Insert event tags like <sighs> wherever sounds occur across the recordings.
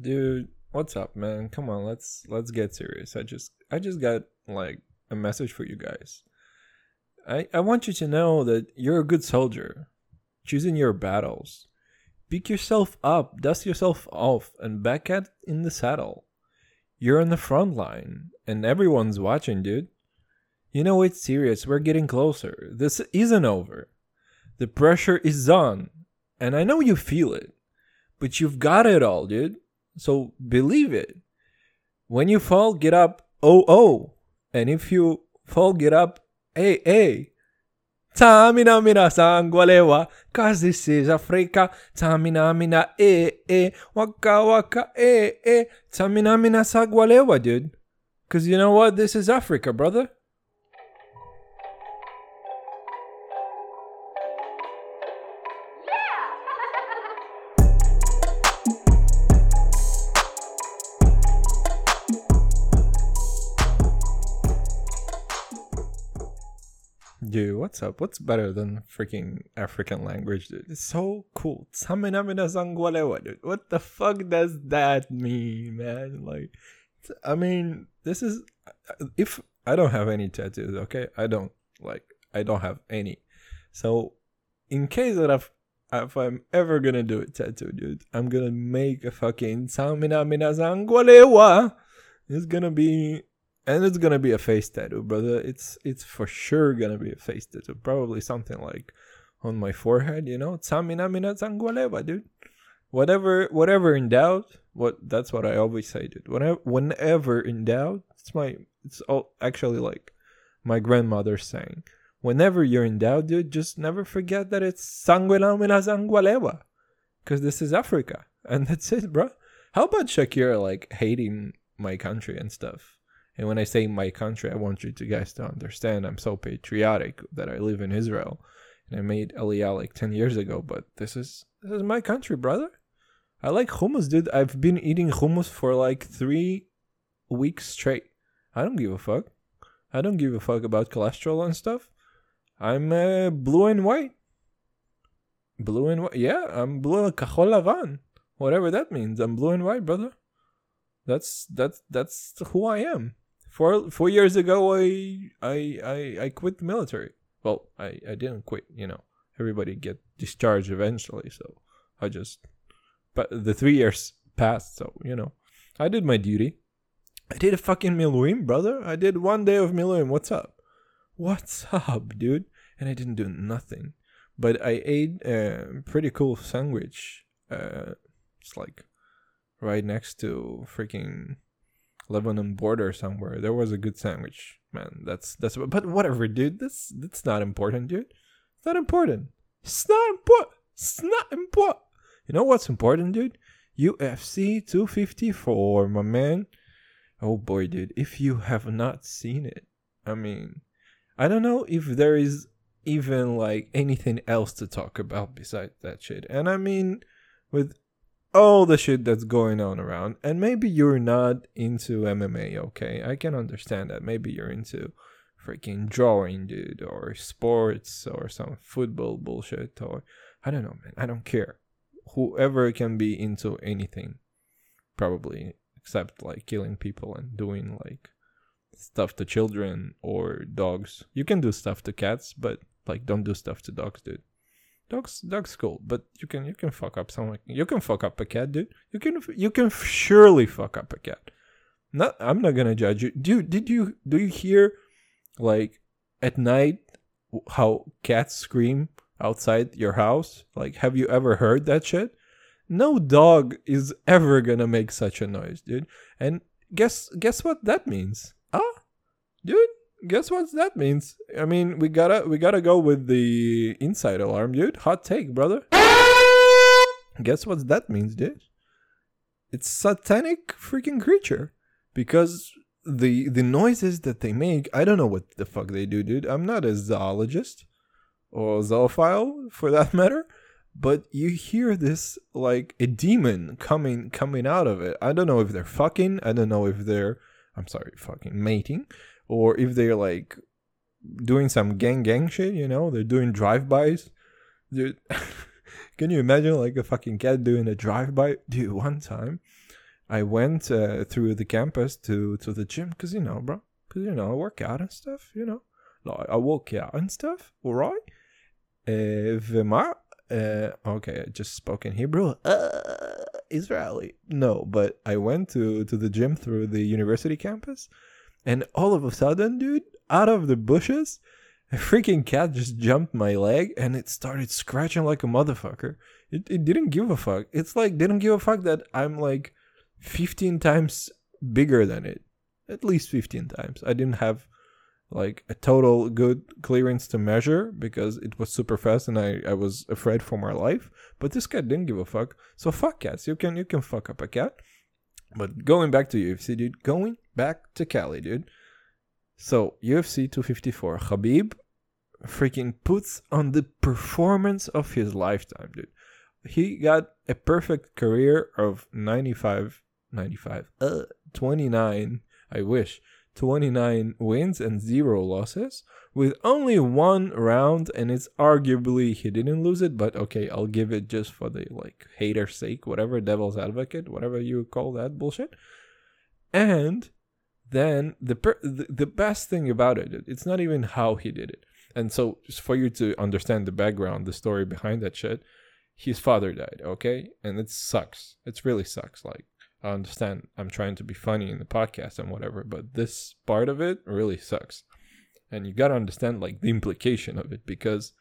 dude what's up man? Come on let's let's get serious. I just i just got like a message for you guys. I i want you to know that you're a good soldier choosing your battles. Pick yourself up dust yourself off and back at in the saddle. You're on the front line and everyone's watching dude. You know it's serious. We're getting closer. This isn't over. The pressure is on and i know you feel it but you've got it all dude so believe it. When you fall, get up, oh, oh. And if you fall, get up, hey, hey. Tamina mina sangwalewa, cause this is Africa. Tamina mina eh eh, waka waka eh eh. Tamina mina sangwalewa, dude. Cause you know what? This is Africa, brother. Dude, what's up? What's better than freaking African language, dude? It's so cool. What the fuck does that mean, man? Like, I mean, this is uh, if I don't have any tattoos, okay? I don't like I don't have any. So, in case that I've, if I'm ever gonna do a tattoo, dude, I'm gonna make a fucking Tsaminamina zangwalewa. It's gonna be and it's gonna be a face tattoo, brother. It's it's for sure gonna be a face tattoo. Probably something like on my forehead, you know. Mina dude. Whatever whatever in doubt, what that's what I always say, dude. Whenever whenever in doubt, it's my it's all actually like my grandmother saying. Whenever you're in doubt, dude, just never forget that it's sanguela mina sangualeva. Cause this is Africa. And <laughs> that's it, bro. How about Shakira like hating my country and stuff? And when I say my country, I want you to guys to understand I'm so patriotic that I live in Israel. And I made Aliyah like 10 years ago, but this is this is my country, brother. I like hummus, dude. I've been eating hummus for like 3 weeks straight. I don't give a fuck. I don't give a fuck about cholesterol and stuff. I'm uh, blue and white. Blue and white. Yeah, I'm blue kachol lavan. Whatever that means. I'm blue and white, brother. That's that's that's who I am four four years ago I I I, I quit the military. Well, I, I didn't quit, you know. Everybody get discharged eventually, so I just but the three years passed, so you know. I did my duty. I did a fucking miluim, brother. I did one day of miluim. What's up? What's <laughs> up, dude? And I didn't do nothing. But I ate a pretty cool sandwich. Uh, it's like right next to freaking Lebanon border somewhere. There was a good sandwich, man. That's that's but whatever, dude. That's that's not important, dude. It's not important. It's not important. It's not important. You know what's important, dude? UFC 254, my man. Oh boy, dude. If you have not seen it, I mean, I don't know if there is even like anything else to talk about besides that shit. And I mean, with all the shit that's going on around. And maybe you're not into MMA, okay? I can understand that. Maybe you're into freaking drawing, dude, or sports or some football bullshit or I don't know, man. I don't care. Whoever can be into anything, probably, except like killing people and doing like stuff to children or dogs. You can do stuff to cats, but like don't do stuff to dogs, dude. Dog's dog's cool, but you can you can fuck up someone. You can fuck up a cat, dude. You can you can surely fuck up a cat. Not I'm not gonna judge you. Do did you do you hear like at night how cats scream outside your house? Like have you ever heard that shit? No dog is ever gonna make such a noise, dude. And guess guess what that means? Ah, dude guess what that means? I mean, we gotta we gotta go with the inside alarm, dude. Hot take, brother. guess what that means, dude? It's satanic freaking creature because the the noises that they make, I don't know what the fuck they do, dude. I'm not a zoologist or zoophile for that <laughs> matter, but you hear this like a demon coming coming out of it. I don't know if they're fucking. I don't know if they're I'm sorry, fucking mating or if they're like doing some gang gang shit, you know, they're doing drive-bys. <laughs> Can you imagine like a fucking cat doing a drive-by? Dude, one time I went uh, through the campus to to the gym cuz you know, bro, cuz you know, I work out and stuff, you know. Like I work out and stuff, all right? Uh, Vema, okay, I just spoke in Hebrew. Uh, Israeli. No, but I went to to the gym through the university campus and all of a sudden, dude, out of the bushes, a freaking cat just jumped my leg and it started scratching like a motherfucker. It it didn't give a fuck. It's like don't give a fuck that I'm like 15 times bigger than it. At least 15 times. I didn't have like a total good clearance to measure because it was super fast and I, I was afraid for my life. But this cat didn't give a fuck. So fuck cats. You can you can fuck up a cat. But going back to UFC, dude. Going back to Cali, dude. So UFC 254, Khabib freaking puts on the performance of his lifetime, dude. He got a perfect career of 95, 95, uh, 29. I wish 29 wins and 0 losses with only one round and it's arguably he didn't lose it but okay I'll give it just for the like hater sake whatever devil's advocate whatever you call that bullshit. And then the per- the, the best thing about it it's not even how he did it. And so just for you to understand the background the story behind that shit his father died okay? And it sucks. It really sucks like I understand I'm trying to be funny in the podcast and whatever, but this part of it really sucks. And you gotta understand like the implication of it because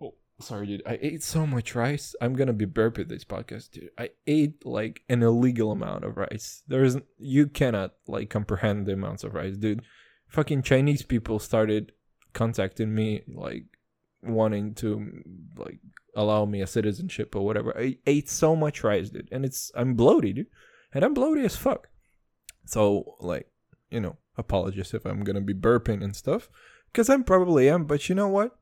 oh sorry dude, I ate so much rice. I'm gonna be burping this podcast, dude. I ate like an illegal amount of rice. There isn't you cannot like comprehend the amounts of rice, dude. Fucking Chinese people started contacting me like wanting to like allow me a citizenship or whatever. I ate so much rice, dude, and it's I'm bloated, dude and I'm bloated as fuck. So like, you know, apologies if I'm gonna be burping and stuff, because I probably am. But you know what?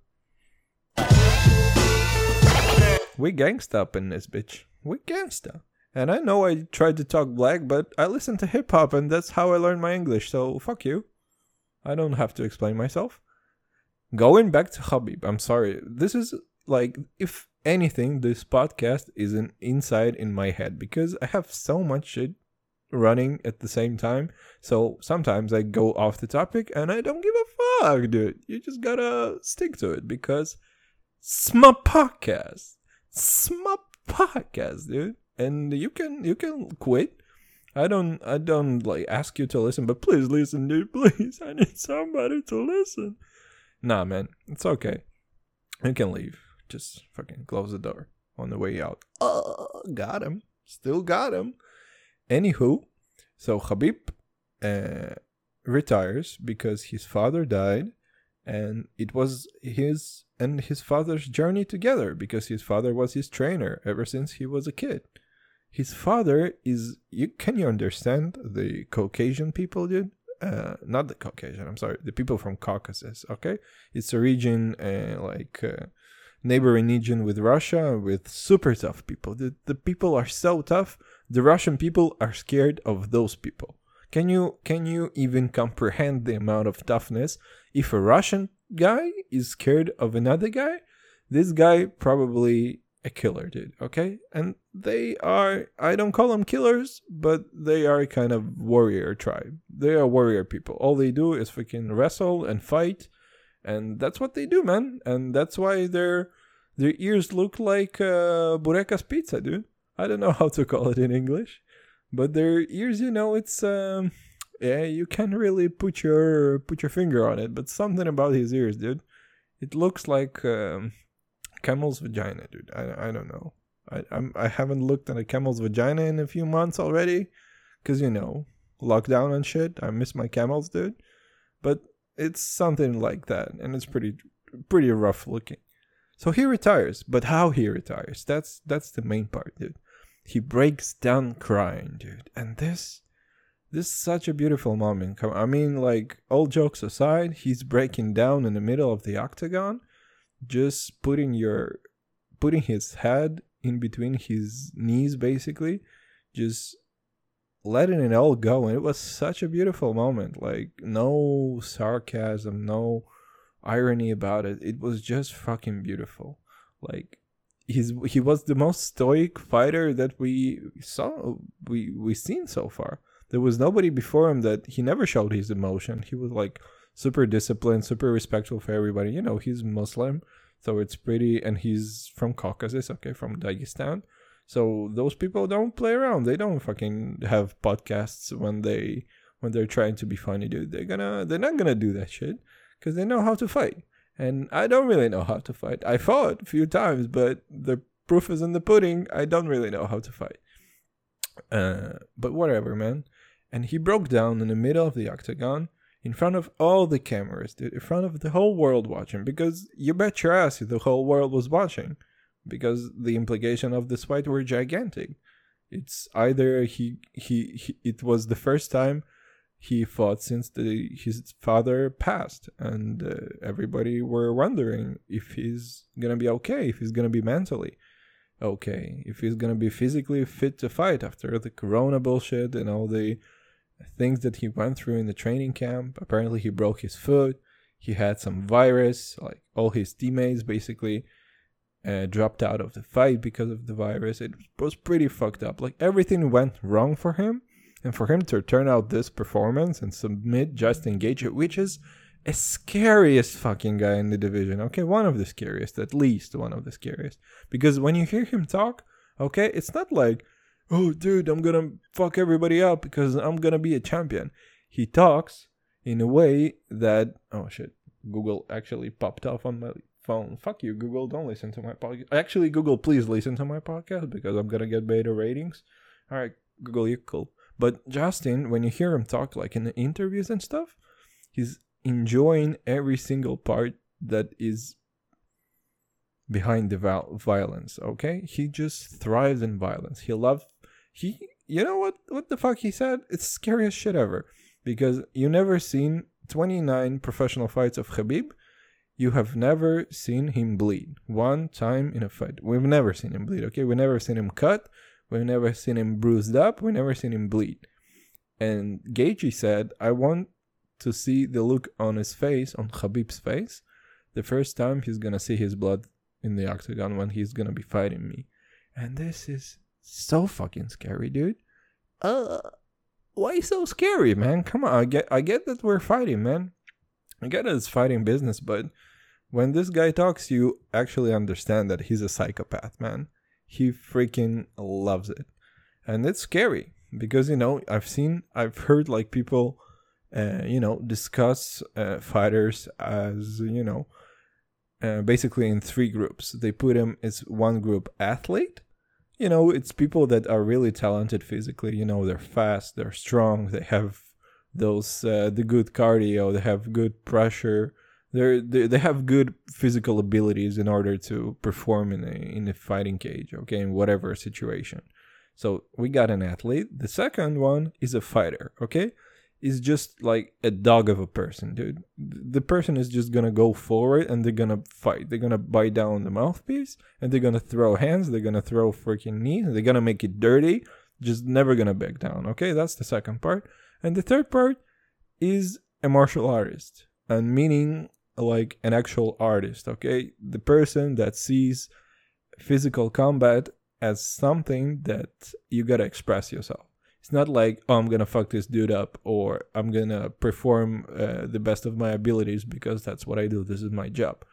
We gangsta up in this bitch. We gangsta. And I know I tried to talk black, but I listen to hip hop and that's how I learned my English. So fuck you. I don't have to explain myself. Going back to Khabib, I'm sorry. This is like if anything, this podcast is an inside in my head because I have so much shit running at the same time. So sometimes I go off the topic and I don't give a fuck, dude. You just gotta stick to it because it's my podcast. It's my podcast, dude. And you can you can quit. I don't I don't like ask you to listen, but please listen, dude. <laughs> Please. I need somebody to listen. Nah man, it's okay. You can leave just fucking close the door on the way out. Oh, got him. Still got him. Anywho, so Khabib uh, retires because his father died, and it was his and his father's journey together because his father was his trainer ever since he was a kid. His father is you can you understand the Caucasian people, dude? Uh, not the Caucasian. I'm sorry, the people from Caucasus. Okay, it's a region uh, like uh, neighboring region with Russia with super tough people. The, the people are so tough. The Russian people are scared of those people. Can you can you even comprehend the amount of toughness if a Russian guy is scared of another guy? This guy probably a killer, dude. Okay, and they are. I don't call them killers, but they are a kind of warrior tribe. They are warrior people. All they do is fucking wrestle and fight and that's what they do, man. And that's why their their ears look like uh, Burekas pizza, dude. I don't know <laughs> how to call it in English, but their ears, you know, it's um, yeah, you can't really put your put your finger on it, but something about his ears, dude. It looks like um, camel's vagina, dude. I I don't know. I I'm, I haven't looked at a camel's vagina in a few months already, cause you know lockdown and shit. I miss my camels, dude. But it's something like that, and it's pretty pretty rough looking. So he retires, but how he retires? That's that's the main part, dude. He breaks down crying, dude, and this this is such a beautiful moment. I mean, like all jokes aside, he's breaking down in the middle of the octagon, just putting your putting his head in between his knees, basically, just letting it all go and it was such a beautiful moment like no sarcasm no irony about it it was just fucking beautiful like he's he was the most stoic fighter that we saw we we seen so far. There was nobody before him that he never showed his emotion. He was like super disciplined, super respectful for everybody. You know, he's Muslim, so it's pretty, and he's from Caucasus, okay, from Dagestan. So those people don't play around. They don't fucking have podcasts when they when they're trying to be funny, dude. They're gonna they're not gonna do that shit because they know how to fight. And I don't really know how to fight. I fought a few times, but the proof is in the pudding. I don't really know how to fight. Uh, but whatever, man. And he broke down in the middle of the octagon in front of all the cameras, dude, in front of the whole world watching. Because you bet your ass the whole world was watching. Because the implication of this fight were gigantic. It's either he, he, he it was the first time he fought since the, his father passed and uh, everybody were wondering if he's gonna be okay if he's gonna be mentally okay if he's gonna be physically fit to fight after the corona bullshit and all the things that he went through in the training camp apparently he broke his foot he had some virus like all his teammates basically uh, dropped out of the fight because of the virus it was pretty fucked up like everything went wrong for him and for him to turn out this performance and submit Justin Gaethje, which is a scariest fucking guy in the division. Okay, one of the scariest, at least one of the scariest. Because when you hear him talk, okay, it's not like, oh, dude, I'm gonna fuck everybody up because I'm gonna be a champion. He talks in a way that, oh shit, Google actually popped off on my phone. Fuck you, Google. Don't listen to my podcast. Actually, Google, please listen to my podcast because I'm gonna get beta ratings. All right, Google, you're cool. But Justin, when you hear him talk, like in the interviews and stuff, he's enjoying every single part that is behind the violence. Okay, he just thrives in violence. He loves he. You know what? What the fuck he said? It's scariest shit ever. Because you never seen 29 professional fights of Khabib. You have never seen him bleed one time in a fight. We've never seen him bleed. Okay, we never seen him cut. We've never seen him bruised up. We've never seen him bleed. And Gaethje said, I want to see the look on his face, on Khabib's face, the first time he's gonna see his blood in the octagon when he's gonna be fighting me. And this is so fucking scary, dude. Uh, why so scary, man? Come on, I get, I get that we're fighting, man. I get it's fighting business, but when this guy talks, you actually understand that he's a psychopath, man. He freaking loves it. And it's scary because you know i've seen i've heard like people uh, you know discuss uh, fighters as you know uh, basically in three groups. They put them as one group athlete. You know it's people that are really talented physically. You know they're fast they're strong they have those uh, the good cardio they have good pressure they're, they they have good physical abilities in order to perform in a in a fighting cage, okay, in whatever situation. So we got an athlete. The second one is a fighter, okay? Is just like a dog of a person, dude. The person is just gonna go forward and they're gonna fight. They're gonna bite down the mouthpiece and they're gonna throw hands. They're gonna throw freaking knees. They're gonna make it dirty. Just never gonna back down. Okay, that's the second part. And the third part is a martial artist, and meaning like an actual artist, okay? The person that sees physical combat as something that you gotta express yourself. It's not like, oh, I'm gonna fuck this dude up or I'm gonna perform uh, the best of my abilities because that's what I do. This is my job.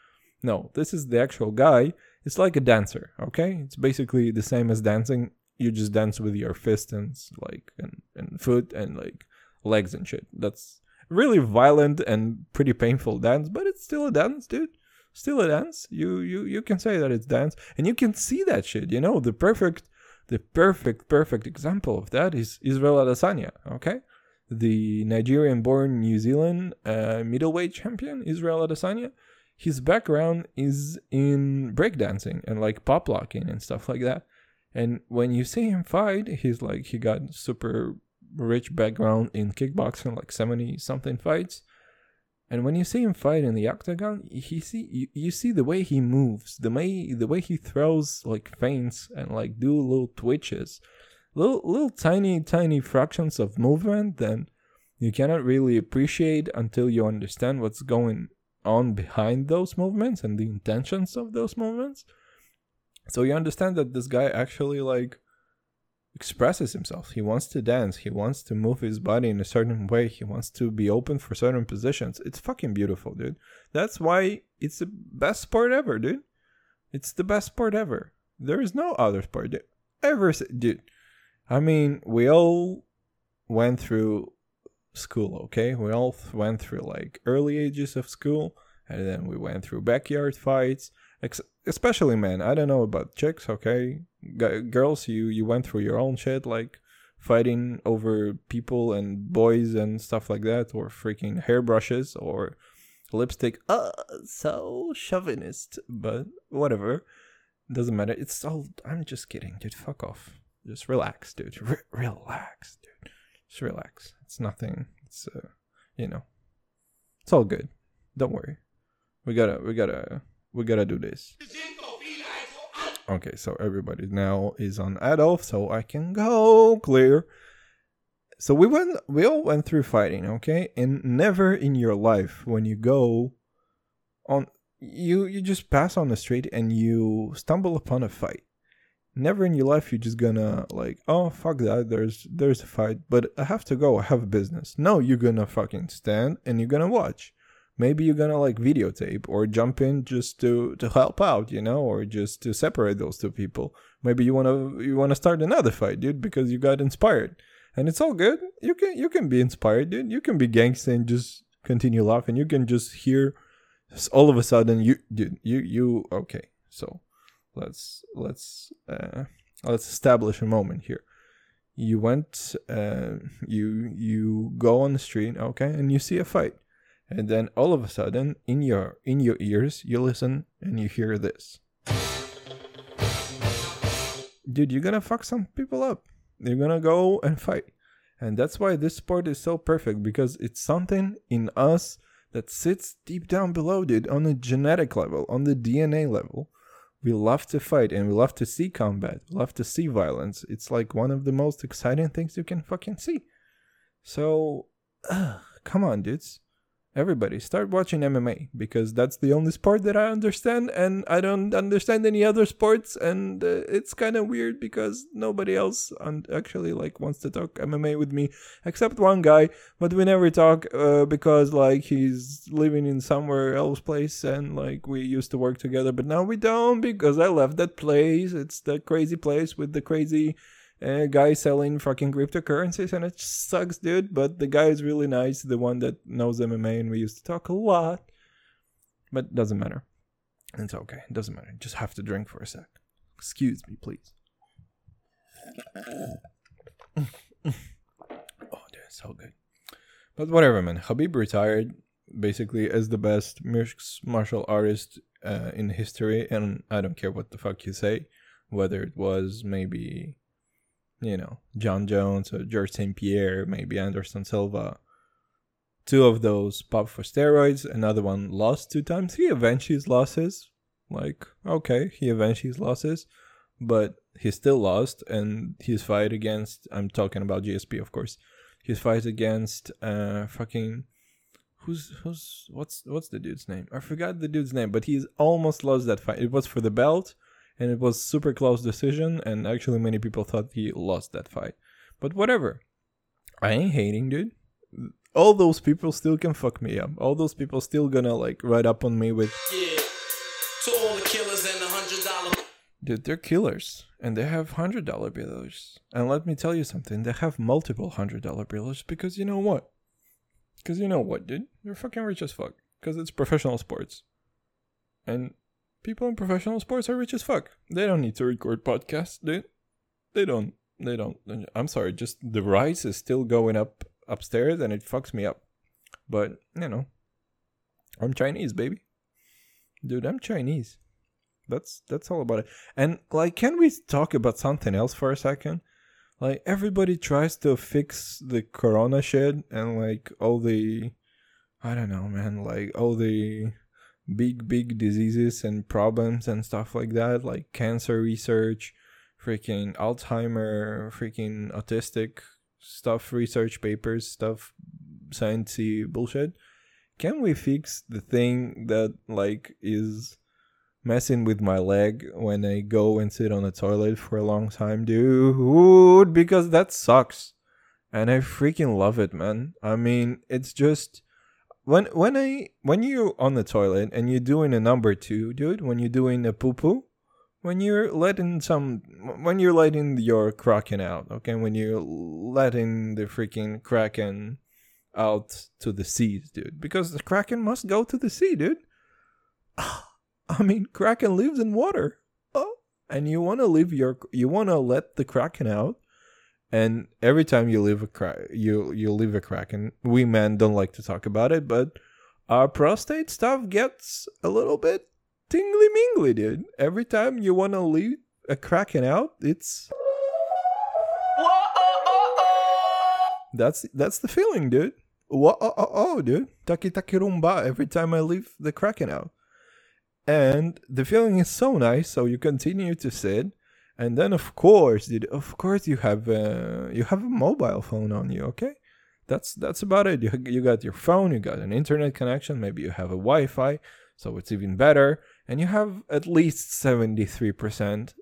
No, this is the actual guy. It's like a dancer, okay? It's basically the same as dancing. You just dance with your fists and like and, and foot and like legs and shit. That's really violent and pretty painful dance, but it's still a dance, dude. Still a dance. You you you can say that it's dance, and you can see that shit. You know the perfect the perfect perfect example of that is Israel Adesanya. Okay, the Nigerian-born New Zealand uh, middleweight champion Israel Adesanya. His background is in breakdancing and like pop locking and stuff like that. And when you see him fight, he's like he got super rich background in kickboxing, like 70 something fights. And when you see him fight in the octagon, he see you, you see the way he moves, the way the way he throws like feints and like do little twitches, little little tiny tiny fractions of movement that you cannot really appreciate until you understand what's going on behind those movements and the intentions of those movements. So you understand that this guy actually like expresses himself. He wants to dance. He wants to move his body in a certain way. He wants to be open for certain positions. It's fucking beautiful, dude. That's why it's the best sport ever, dude. It's the best sport ever. There is no other sport dude. ever, dude. I mean, we all went through school, okay? We all went through like early ages of school, and then we went through backyard fights. Ex- especially men. I don't know about chicks, okay? G- girls, you you went through your own shit, like fighting over people and boys and stuff like that, or freaking hairbrushes or lipstick. Uh, so chauvinist, but whatever. Doesn't matter. It's all. I'm just kidding, dude. Fuck off. Just relax, dude. Re- relax, dude. Just relax. It's nothing. It's uh, you know, it's all good. Don't worry. We gotta, we gotta, we gotta do this. Okay, so everybody now is on Adolf, so I can go clear. So we went, we all went through fighting, okay, and never in your life when you go on, you you just pass on the street and you stumble upon a fight never in your life you're just gonna like oh fuck that there's there's a fight but i have to go i have a business no you're gonna fucking stand and you're gonna watch maybe you're gonna like videotape or jump in just to to help out you know or just to separate those two people. Maybe you want to you want to start another fight dude because you got inspired. And it's all good. You can you can be inspired dude. You can be gangster and just continue laughing. You can just hear all of a sudden you dude you you okay. So let's let's uh, let's establish a moment here. You went uh, you you go on the street okay and you see a fight and then all of a sudden in your in your ears you listen and you hear this dude you're gonna fuck some people up you're gonna go and fight and that's why this sport is so perfect because it's something in us that sits deep down below dude on a genetic level on the dna level we love to fight and we love to see combat. We love to see violence. It's like one of the most exciting things you can fucking see. So, uh, <sighs> come on, dudes everybody start watching MMA because that's the only sport that I understand and I don't understand any other sports and uh, it's kind of weird because nobody else un- actually like wants to talk MMA with me except one guy but we never talk uh, because like he's living in somewhere else place and like we used to work together but now we don't because I left that place. It's the crazy place with the crazy a guy selling fucking cryptocurrencies and it sucks dude but the guy is really nice the one that knows mma and we used to talk a lot but doesn't matter. It's okay it doesn't matter just have to drink for a sec. Excuse me please. <laughs> Oh dude so good. But whatever man Khabib retired basically as the best mixed martial artist uh, in history and i don't care what the fuck you say whether it was maybe you know, Jon Jones or George St. Pierre, maybe Anderson Silva. Two of those popped for steroids, another one lost two times. He avenged his losses. Like, okay, he avenged his losses, but he still lost. And his fight against, I'm talking about GSP, of course, his fight against uh fucking who's who's what's what's the dude's name? I forgot the dude's name, but he's almost lost that fight. It was for the belt, and it was super close decision and actually many people thought he lost that fight. But whatever. I ain't hating dude. All those people still can fuck me up. All those people still gonna like ride up on me with yeah to all the killers and the hundred dollar dude they're killers and they have hundred dollar billers and let me tell you something they have multiple hundred dollar billers because you know what? Because you know what dude? They're fucking rich as fuck because it's professional sports. And people in professional sports are rich as fuck. They don't need to record podcasts, dude. They don't. They don't. I'm sorry. Just the rice is still going up upstairs, and it fucks me up. But you know, I'm Chinese, baby. Dude, I'm Chinese. That's that's all about it. And like, can we talk about something else for a second? Like everybody tries to fix the corona shit and like all the I don't know, man, like all the big big diseases and problems and stuff like that like cancer research freaking alzheimer freaking autistic stuff research papers stuff sciencey bullshit can we fix the thing that like is messing with my leg when I go and sit on the toilet for a long time, dude, because that sucks. And I freaking love it, man. I mean, it's just when when I when you're on the toilet and you're doing a number two, dude, when you're doing a poo poo, when you're letting some when you're letting your kraken out, okay, when you're letting the freaking kraken out to the seas, dude, because the kraken must go to the sea, dude. <sighs> I mean, kraken lives in water. Oh, and you want to leave your you want to let the kraken out, and every time you leave a crack, you you leave a crack and We men don't like to talk about it, but our prostate stuff gets a little bit tingly mingly, dude. Every time you want to leave a kraken out, it's that's that's the feeling, dude. What oh, oh, oh dude, taki taki rumba. Every time I leave the kraken out and the feeling is so nice so you continue to sit and then of course dude, of course you have uh, you have a mobile phone on you okay? That's that's about it. You, you got your phone you got an internet connection maybe you have a wi-fi so it's even better. And you have at least 73%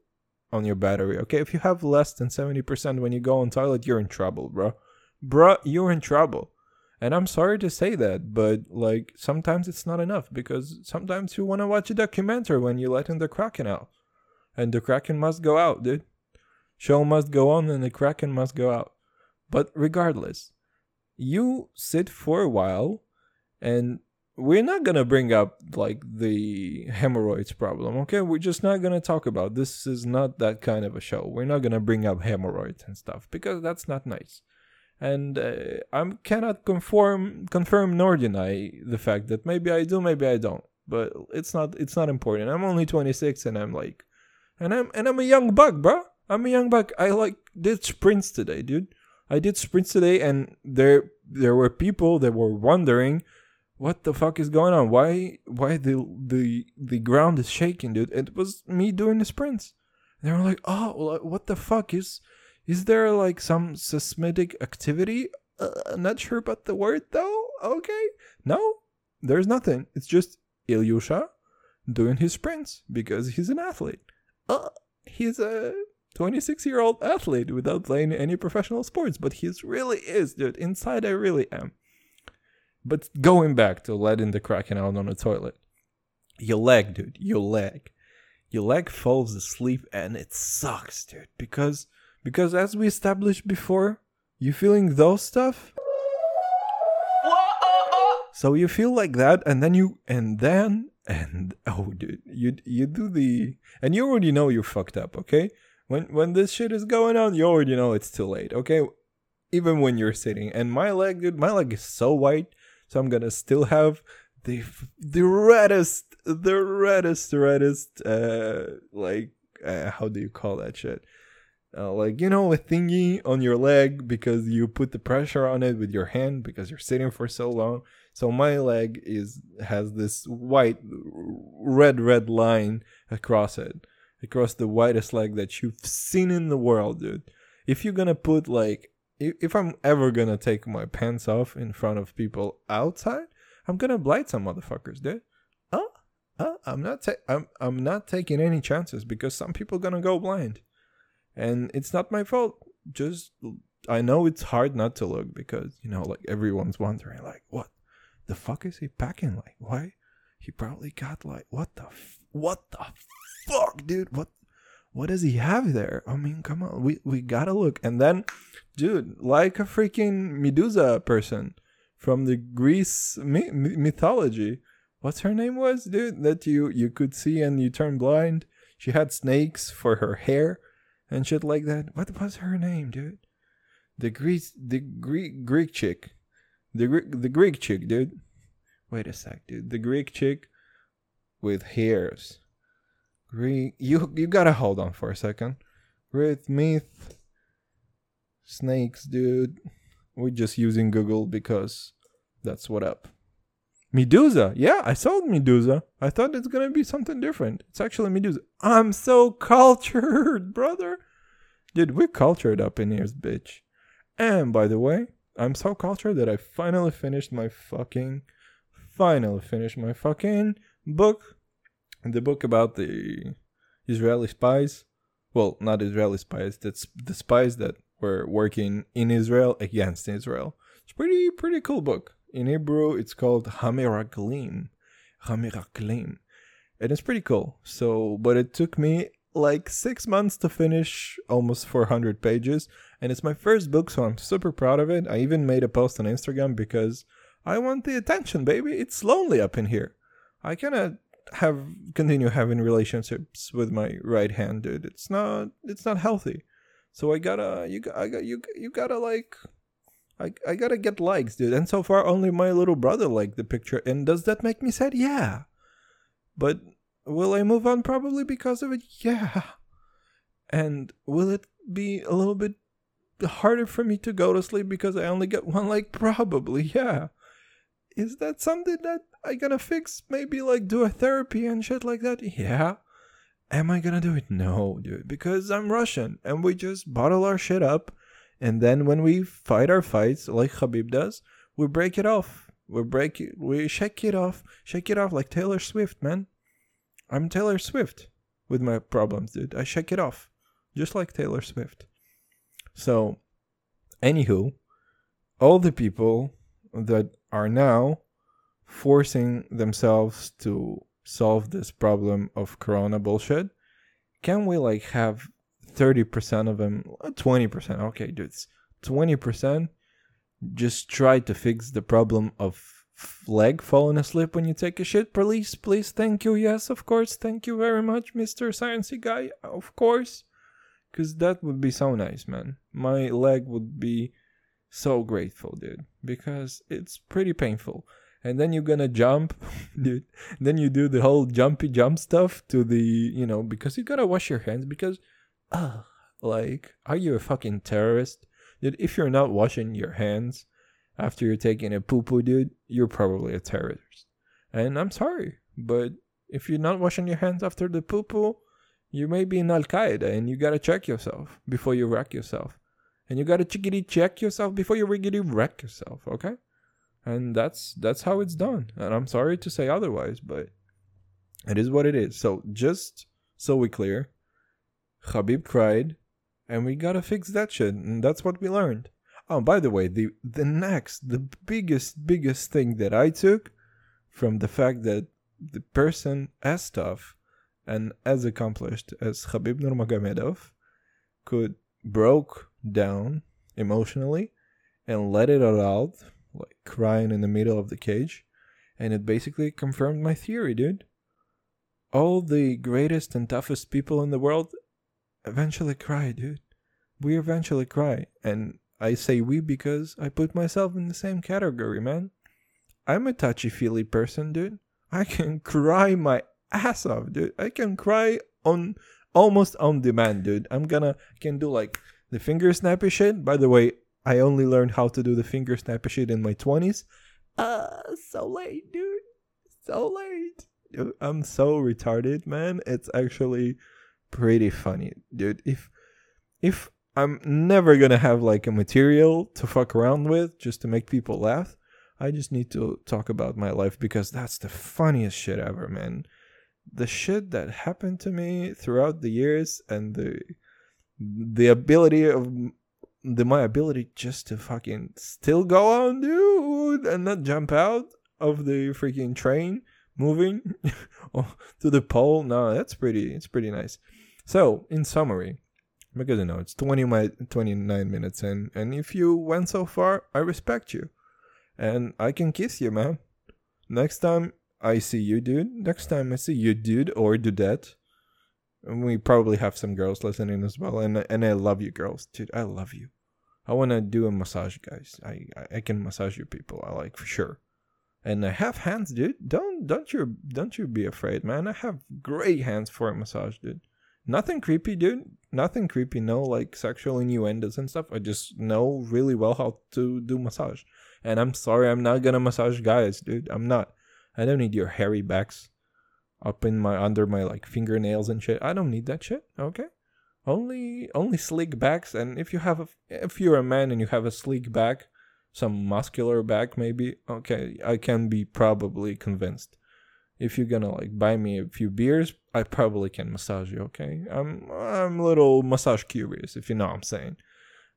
on your battery okay? If you have less than 70% when you go on toilet you're in trouble bro bro you're in trouble. And I'm sorry to say that, but like sometimes it's not enough because sometimes you want to watch a documentary when you're letting the out. And the Kraken must go out, dude. Show must go on and the Kraken must go out. But regardless, you sit for a while and we're not gonna bring up like the hemorrhoids problem, okay? We're just not gonna talk about this is not that kind of a show. We're not gonna bring up hemorrhoids and stuff because that's not nice and uh, I cannot confirm confirm nor deny the fact that maybe I do, maybe I don't. But it's not it's not important. I'm only 26 and I'm like, and I'm and I'm a young buck, bro. I'm a young buck. I like did sprints today, dude. I did sprints today, and there there were people that were wondering what the fuck is going on. Why why the the the ground is shaking, dude? It was me doing the sprints. they were like, oh, what the fuck is is there like some seismic activity? Uh, not sure about the word though. Okay. No, there's nothing. It's just Ilyusha doing his sprints because he's an athlete. Uh, he's a 26 year old athlete without playing any professional sports, but he really is, dude. Inside, I really am. But going back to letting the Kraken out on the toilet, your leg, dude, your leg, your leg falls asleep and it sucks, dude, because because as we established before, you feeling those stuff? So you feel like that and then you and then and <laughs> oh dude, you you do the and you already know you're fucked up, okay? When when this shit is going on, you already know it's too late, okay? Even when you're sitting. And my leg, dude, my leg is so white, so I'm gonna still have the the reddest, the reddest, reddest, uh, like uh, how do you call that shit? uh, like you know a thingy on your leg because you put the pressure on it with your hand because you're sitting for so long so my leg is has this white red red line across it across the whitest leg that you've seen in the world dude. If you're gonna put like if i'm ever gonna take my pants off in front of people outside i'm gonna blight some motherfuckers dude. Uh, uh, i'm not ta- I'm, I'm not taking any chances because some people gonna go blind. And it's not my fault. Just i know it's hard not to look because you know like everyone's wondering like what the fuck is he packing like why? He probably got like what the f- what the fuck dude? What what does he have there? I mean come on we we gotta look. And then dude like a freaking medusa person from the greece my- mythology. What's her name was dude that you you could see and you turn blind? She had snakes for her hair and shit like that. What was her name, dude? The Greek, the Greek, Greek chick, the Greek, the Greek chick, dude. Wait a sec, dude. The Greek chick with hairs. Greek. You you gotta hold on for a second. Greek myth. Snakes, dude. We're just using Google because that's what up. Medusa. Yeah, I saw Medusa. I thought it's gonna be something different. It's actually Medusa. I'm so cultured, <laughs> brother. Dude, we're cultured up in here, bitch. And by the way, I'm so cultured that I finally finished my fucking finally finished my fucking book the book about the Israeli spies. Well, not Israeli spies. That's the spies that were working in Israel against Israel. It's pretty pretty cool book. In Hebrew, it's called Hamiraglim. Hamiraglim. And it's pretty cool. So, but it took me like six months to finish almost 400 pages. And it's my first book, so I'm super proud of it. I even made a post on Instagram because I want the attention, baby. It's lonely up in here. I cannot have continue having relationships with my right hand, dude. It's not it's not healthy. So I gotta you I got you you gotta like I I gotta get likes, dude. And so far only my little brother liked the picture. And does that make me sad? Yeah. But will I move on probably because of it? Yeah. And will it be a little bit harder for me to go to sleep because I only get one leg? probably? Yeah. Is that something that I gonna fix? Maybe like do a therapy and shit like that? Yeah. Am I gonna do it? No, dude, because I'm Russian and we just bottle our shit up and then when we fight our fights like Khabib does, we break it off. We break it we shake it off. Shake it off like Taylor Swift, man. I'm Taylor Swift with my problems, dude. I shake it off. Just like Taylor Swift. So anywho, all the people that are now forcing themselves to solve this problem of corona bullshit can we like have 30% of them uh, 20% okay dudes 20% just try to fix the problem of leg falling asleep when you take a shit please please thank you yes of course thank you very much mr sciencey guy of course because that would be so nice man my leg would be so grateful, dude, because it's pretty painful. And then you're gonna jump, <laughs> dude. Then you do the whole jumpy jump stuff to the, you know, because you gotta wash your hands because, uh, like, are you a fucking terrorist? Dude, if you're not washing your hands after you're taking a poo poo, dude, you're probably a terrorist. And I'm sorry, but if you're not washing your hands after the poo poo, you may be in Al Qaeda and you gotta check yourself before you wreck yourself. And you gotta chickity check yourself before you riggedy wreck yourself okay? And that's that's how it's done. And i'm sorry to say otherwise but it is what it is. So just so we clear Khabib cried and we gotta fix that shit. And that's what we learned oh by the way the the next the biggest biggest thing that i took from the fact that the person as tough and as accomplished as Khabib Nurmagomedov could broke down emotionally and let it all out, like crying in the middle of the cage. And it basically confirmed my theory, dude. All the greatest and toughest people in the world eventually cry, dude. We eventually cry. And I say we because I put myself in the same category, man. I'm a touchy feely person, dude. I can <laughs> cry my ass off, dude. I can cry on almost on demand, dude. I'm gonna can do like the finger snappy shit. By the way, I only learned how to do the finger snappy shit in my twenties. Uh, so late, dude. So late. Dude, I'm so retarded, man. It's actually pretty funny, dude. If if I'm never gonna have like a material to fuck around with just to make people laugh. I just need to talk about my life because that's the funniest shit ever, man. The shit that happened to me throughout the years and the the ability of the my ability just to fucking still go on, dude, and not jump out of the freaking train moving <laughs> to the pole. No, that's pretty. It's pretty nice. So, in summary, because you know it's 20 my 29 minutes in, and if you went so far, I respect you, and I can kiss you, man. Next time I see you, dude. Next time I see you, dude, or dudette and we probably have some girls listening as well. And and I love you, girls, dude. I love you. I want to do a massage, guys. I I can massage you people. I like for sure. And I have hands, dude. Don't don't you don't you be afraid, man. I have great hands for a massage, dude. Nothing creepy, dude. Nothing creepy. No like sexual innuendos and stuff. I just know really well how to do massage. And I'm sorry, I'm not gonna massage guys, dude. I'm not. I don't need your hairy backs up in my under my like fingernails and shit. I don't need that shit. Okay. Only only sleek backs and if you have a if you're a man and you have a sleek back, some muscular back maybe, okay, I can be probably convinced. If you're gonna like buy me a few beers, I probably can massage you. Okay, I'm I'm a little massage curious, if you know what I'm saying.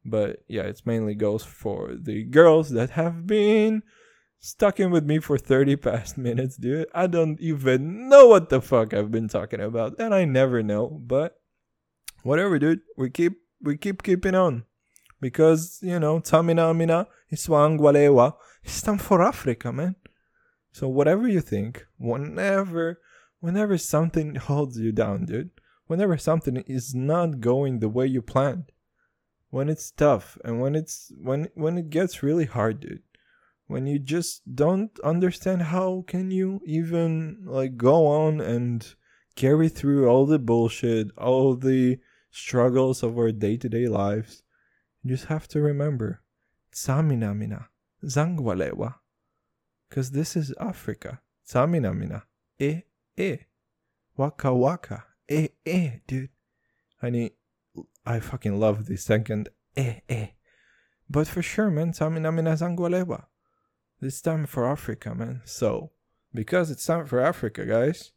But yeah, it mainly goes for the girls that have been stuck in with me for 30 past <laughs> minutes, dude. I don't even know what the fuck I've been talking about, and I never know. But whatever, dude. We keep we keep keeping on because you know Tamina Mina Iswangwalewa. It's time for Africa, man. So whatever you think, whenever whenever something <laughs> holds you down, dude, whenever something is not going the way you planned, when it's tough and when it's when when it gets really hard, dude, when you just don't understand how can you even like go on and carry through all the bullshit, all the struggles of our day-to-day lives, you just have to remember, Samina mina, Zangwalewa. Because this is Africa. Samina mina. Eh, eh. Waka waka. Eh, eh, dude. Honey, I fucking love the second eh, eh. But for sure, man, Samina mina Zangwalewa. This time for Africa, man. So, because it's time for Africa, guys,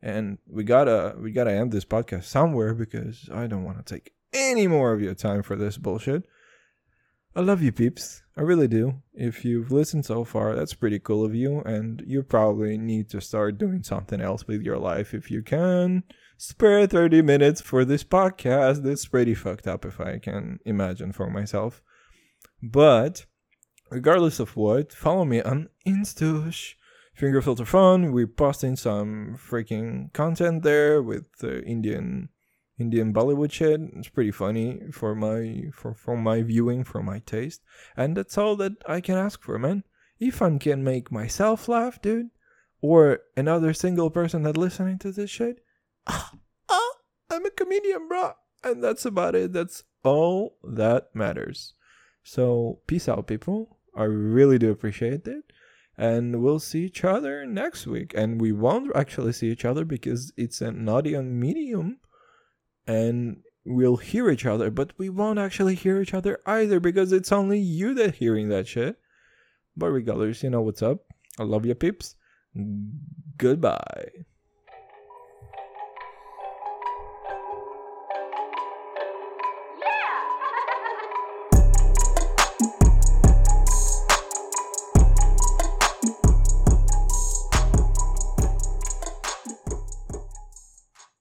and we gotta we gotta end this podcast somewhere because I don't want to take any more of your time for this bullshit. I love you, peeps. I really do. If you've listened so far, that's pretty cool of you, and you probably need to start doing something else with your life if you can. Spare 30 minutes for this podcast. That's pretty fucked up if I can imagine for myself. But, regardless of what, follow me on Instush. Finger Filter Fun. We're posting some freaking content there with uh, Indian Indian Bollywood shit. It's pretty funny for my for from my viewing, for my taste, and that's all that I can ask for, man. If I can make myself laugh, dude, or another single person that listening to this shit, ah, <sighs> ah, I'm a comedian, bro, and that's about it. That's all that matters. So peace out, people. I really do appreciate it. And we'll see each other next week. And we won't actually see each other because it's an audio medium and we'll hear each other, but we won't actually hear each other either because it's only you that hearing that shit. But regardless, you know what's up. I love you, peeps. Goodbye.